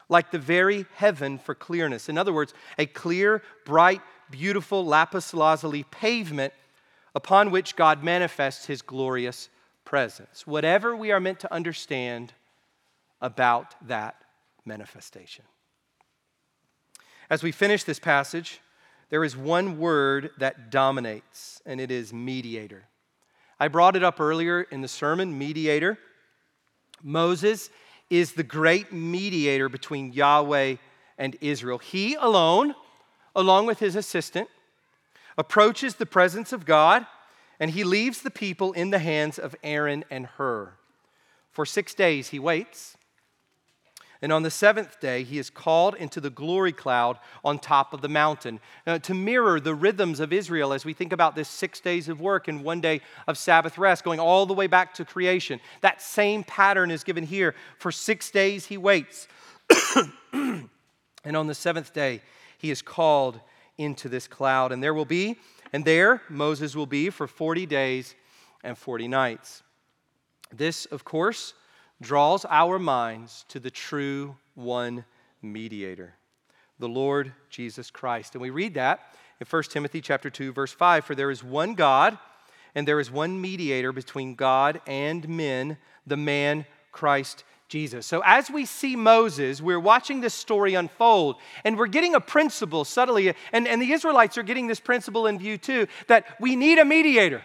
like the very heaven for clearness. In other words, a clear, bright, beautiful lapis lazuli pavement upon which God manifests his glorious presence, whatever we are meant to understand about that manifestation. As we finish this passage, there is one word that dominates, and it is mediator. I brought it up earlier in the sermon mediator. Moses is the great mediator between Yahweh and Israel. He alone, along with his assistant, approaches the presence of God and he leaves the people in the hands of Aaron and Hur. For six days he waits and on the seventh day, he is called into the glory cloud on top of the mountain uh, to mirror the rhythms of Israel as we think about this six days of work and one day of Sabbath rest, going all the way back to creation. That same pattern is given here. For six days, he waits. and on the seventh day, he is called into this cloud. And there will be, and there Moses will be for 40 days and 40 nights. This, of course, draws our minds to the true one mediator, the Lord Jesus Christ. And we read that in 1 Timothy chapter 2 verse 5, for there is one God and there is one mediator between God and men, the man Christ Jesus. So, as we see Moses, we're watching this story unfold, and we're getting a principle subtly, and, and the Israelites are getting this principle in view too that we need a mediator.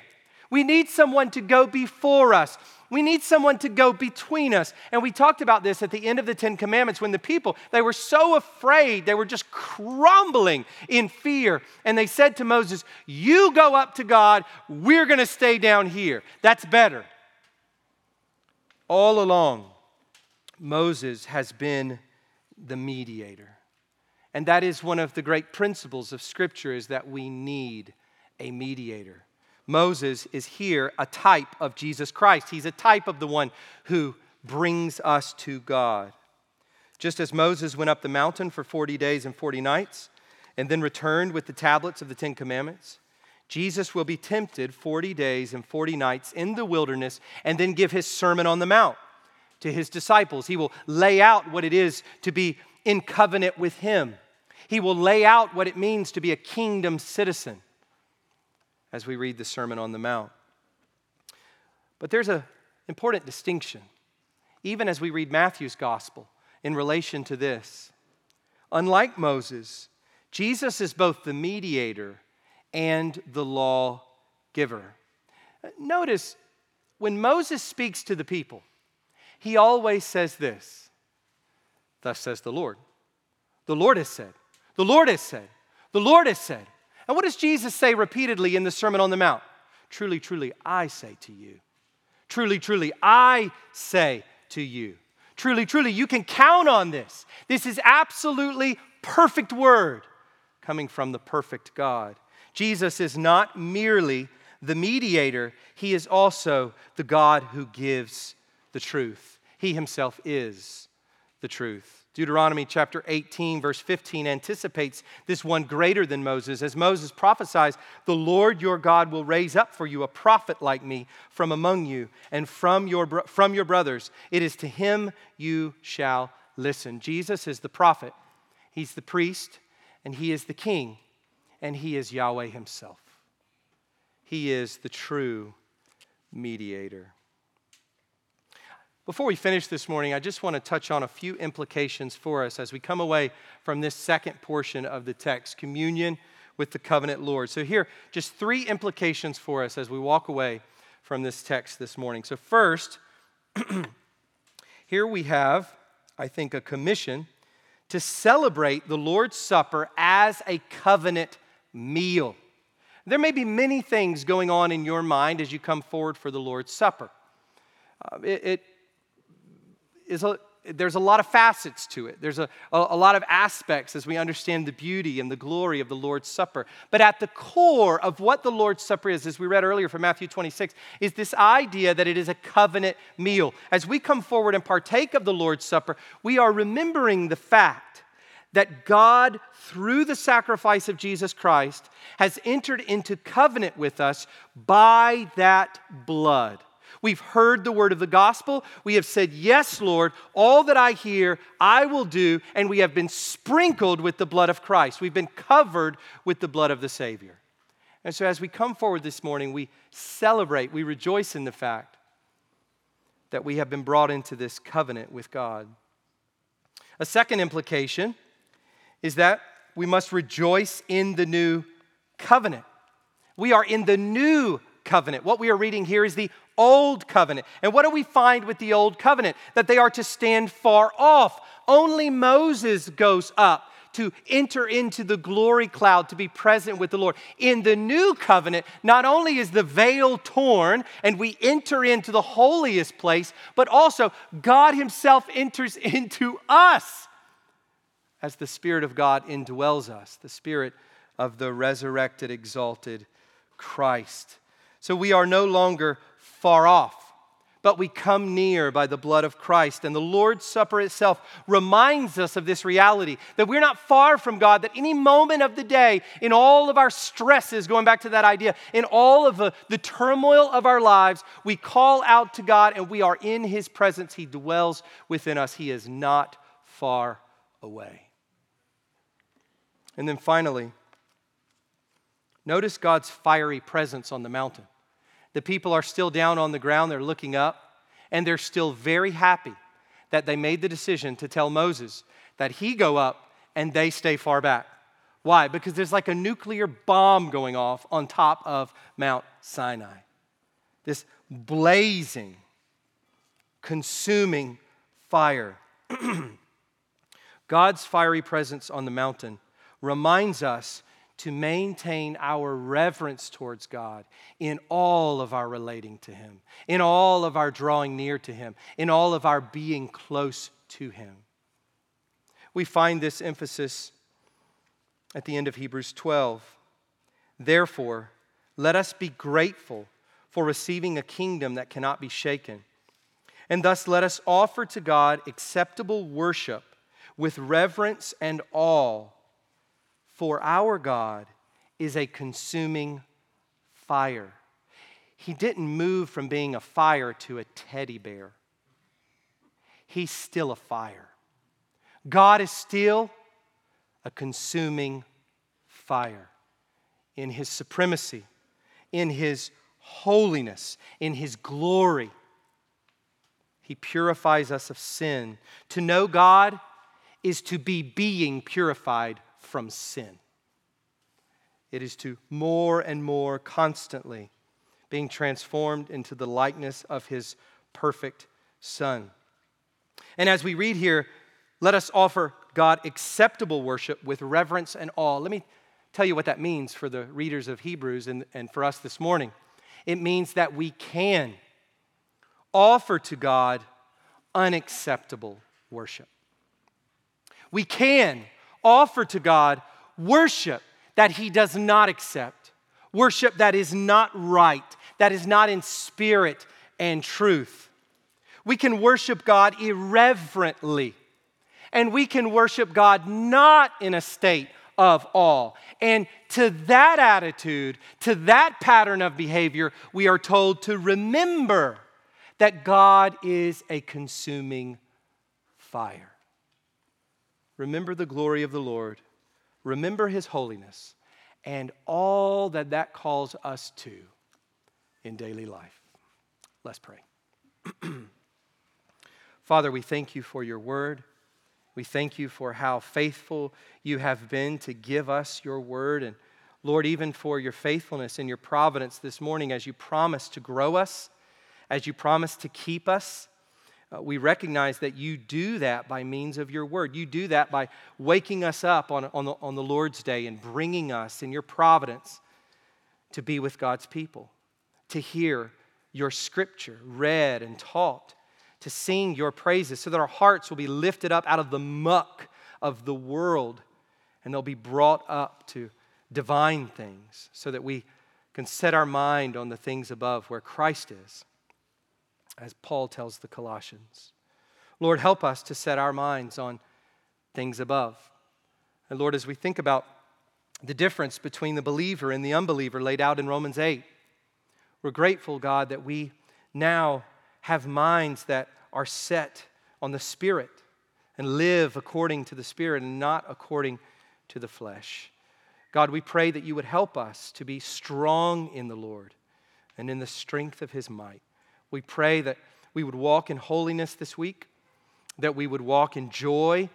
We need someone to go before us. We need someone to go between us. And we talked about this at the end of the 10 commandments when the people, they were so afraid, they were just crumbling in fear. And they said to Moses, "You go up to God, we're going to stay down here. That's better." All along, Moses has been the mediator. And that is one of the great principles of scripture is that we need a mediator. Moses is here a type of Jesus Christ. He's a type of the one who brings us to God. Just as Moses went up the mountain for 40 days and 40 nights and then returned with the tablets of the Ten Commandments, Jesus will be tempted 40 days and 40 nights in the wilderness and then give his Sermon on the Mount to his disciples. He will lay out what it is to be in covenant with him. He will lay out what it means to be a kingdom citizen as we read the Sermon on the Mount. But there's an important distinction, even as we read Matthew's gospel in relation to this. Unlike Moses, Jesus is both the mediator and the law giver. Notice when Moses speaks to the people, he always says this Thus says the Lord. The Lord has said. The Lord has said. The Lord has said. And what does Jesus say repeatedly in the Sermon on the Mount? Truly, truly, I say to you. Truly, truly, I say to you. Truly, truly, you can count on this. This is absolutely perfect word coming from the perfect God. Jesus is not merely the mediator, he is also the God who gives the truth. He himself is the truth. Deuteronomy chapter 18, verse 15 anticipates this one greater than Moses. As Moses prophesies, the Lord your God will raise up for you a prophet like me from among you and from your, from your brothers. It is to him you shall listen. Jesus is the prophet, he's the priest, and he is the king, and he is Yahweh himself. He is the true mediator. Before we finish this morning, I just want to touch on a few implications for us as we come away from this second portion of the text communion with the covenant Lord. So, here, just three implications for us as we walk away from this text this morning. So, first, here we have, I think, a commission to celebrate the Lord's Supper as a covenant meal. There may be many things going on in your mind as you come forward for the Lord's Supper. Uh, it, it is a, there's a lot of facets to it. There's a, a, a, lot of aspects as we understand the beauty and the glory of the Lord's Supper. But at the core of what the Lord's Supper is, as we read earlier from Matthew 26, is this idea that it is a covenant meal. As we come forward and partake of the Lord's Supper, we are remembering the fact that God, through the sacrifice of Jesus Christ, has entered into covenant with us by that blood. We've heard the word of the gospel. We have said, Yes, Lord, all that I hear, I will do. And we have been sprinkled with the blood of Christ. We've been covered with the blood of the Savior. And so, as we come forward this morning, we celebrate, we rejoice in the fact that we have been brought into this covenant with God. A second implication is that we must rejoice in the new covenant. We are in the new covenant. What we are reading here is the old covenant. And what do we find with the old covenant? That they are to stand far off. Only Moses goes up to enter into the glory cloud to be present with the Lord. In the new covenant, not only is the veil torn and we enter into the holiest place, but also God Himself enters into us as the Spirit of God indwells us, the Spirit of the resurrected, exalted Christ. So we are no longer far off but we come near by the blood of Christ. And the Lord's Supper itself reminds us of this reality that we're not far from God, that any moment of the day, in all of our stresses, going back to that idea, in all of the, the turmoil of our lives, we call out to God and we are in His presence. He dwells within us, He is not far away. And then finally, notice God's fiery presence on the mountain. The people are still down on the ground, they're looking up, and they're still very happy that they made the decision to tell Moses that he go up and they stay far back. Why? Because there's like a nuclear bomb going off on top of Mount Sinai. This blazing, consuming fire. God's fiery presence on the mountain reminds us to maintain our reverence towards God in all of our relating to Him, in all of our drawing near to Him, in all of our being close to Him. We find this emphasis at the end of Hebrews 12. Therefore, let us be grateful for receiving a kingdom that cannot be shaken. And thus, let us offer to God acceptable worship with reverence and awe for our God is a consuming fire. He didn't move from being a fire to a teddy bear. He's still a fire. God is still a consuming fire in his supremacy, in his holiness, in his glory. He purifies us of sin. To know God is to be being purified from sin. It is to more and more constantly being transformed into the likeness of his perfect Son. And as we read here, let us offer God acceptable worship with reverence and awe. Let me tell you what that means for the readers of Hebrews and, and for us this morning. It means that we can offer to God unacceptable worship. We can offer to God worship that He does not accept, worship that is not right, that is not in spirit and truth. We can worship God irreverently, and we can worship God not in a state of awe. And to that attitude, to that pattern of behavior, we are told to remember that God is a consuming fire. Remember the glory of the Lord. Remember his holiness and all that that calls us to in daily life. Let's pray. Father, we thank you for your word. We thank you for how faithful you have been to give us your word. And Lord, even for your faithfulness and your providence this morning as you promise to grow us, as you promise to keep us uh, we recognize that you do that by means of your word. You do that by waking us up on, on, the, on the Lord's day and bringing us in your providence to be with God's people, to hear your scripture read and taught, to sing your praises so that our hearts will be lifted up out of the muck of the world and they'll be brought up to divine things so that we can set our mind on the things above where Christ is as Paul tells the Colossians. Lord, help us to set our minds on things above. And Lord, as we think about the difference between the believer and the unbeliever laid out in Romans 8, we're grateful, God, that we now have minds that are set on the Spirit and live according to the Spirit and not according to the flesh. God, we pray that you would help us to be strong in the Lord and in the strength of his might. We pray that we would walk in holiness this week, that we would walk in joy,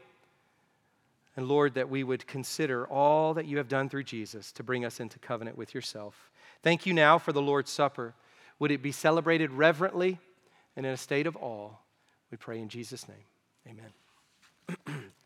and Lord, that we would consider all that you have done through Jesus to bring us into covenant with yourself. Thank you now for the Lord's Supper. Would it be celebrated reverently and in a state of awe? We pray in Jesus' name. Amen.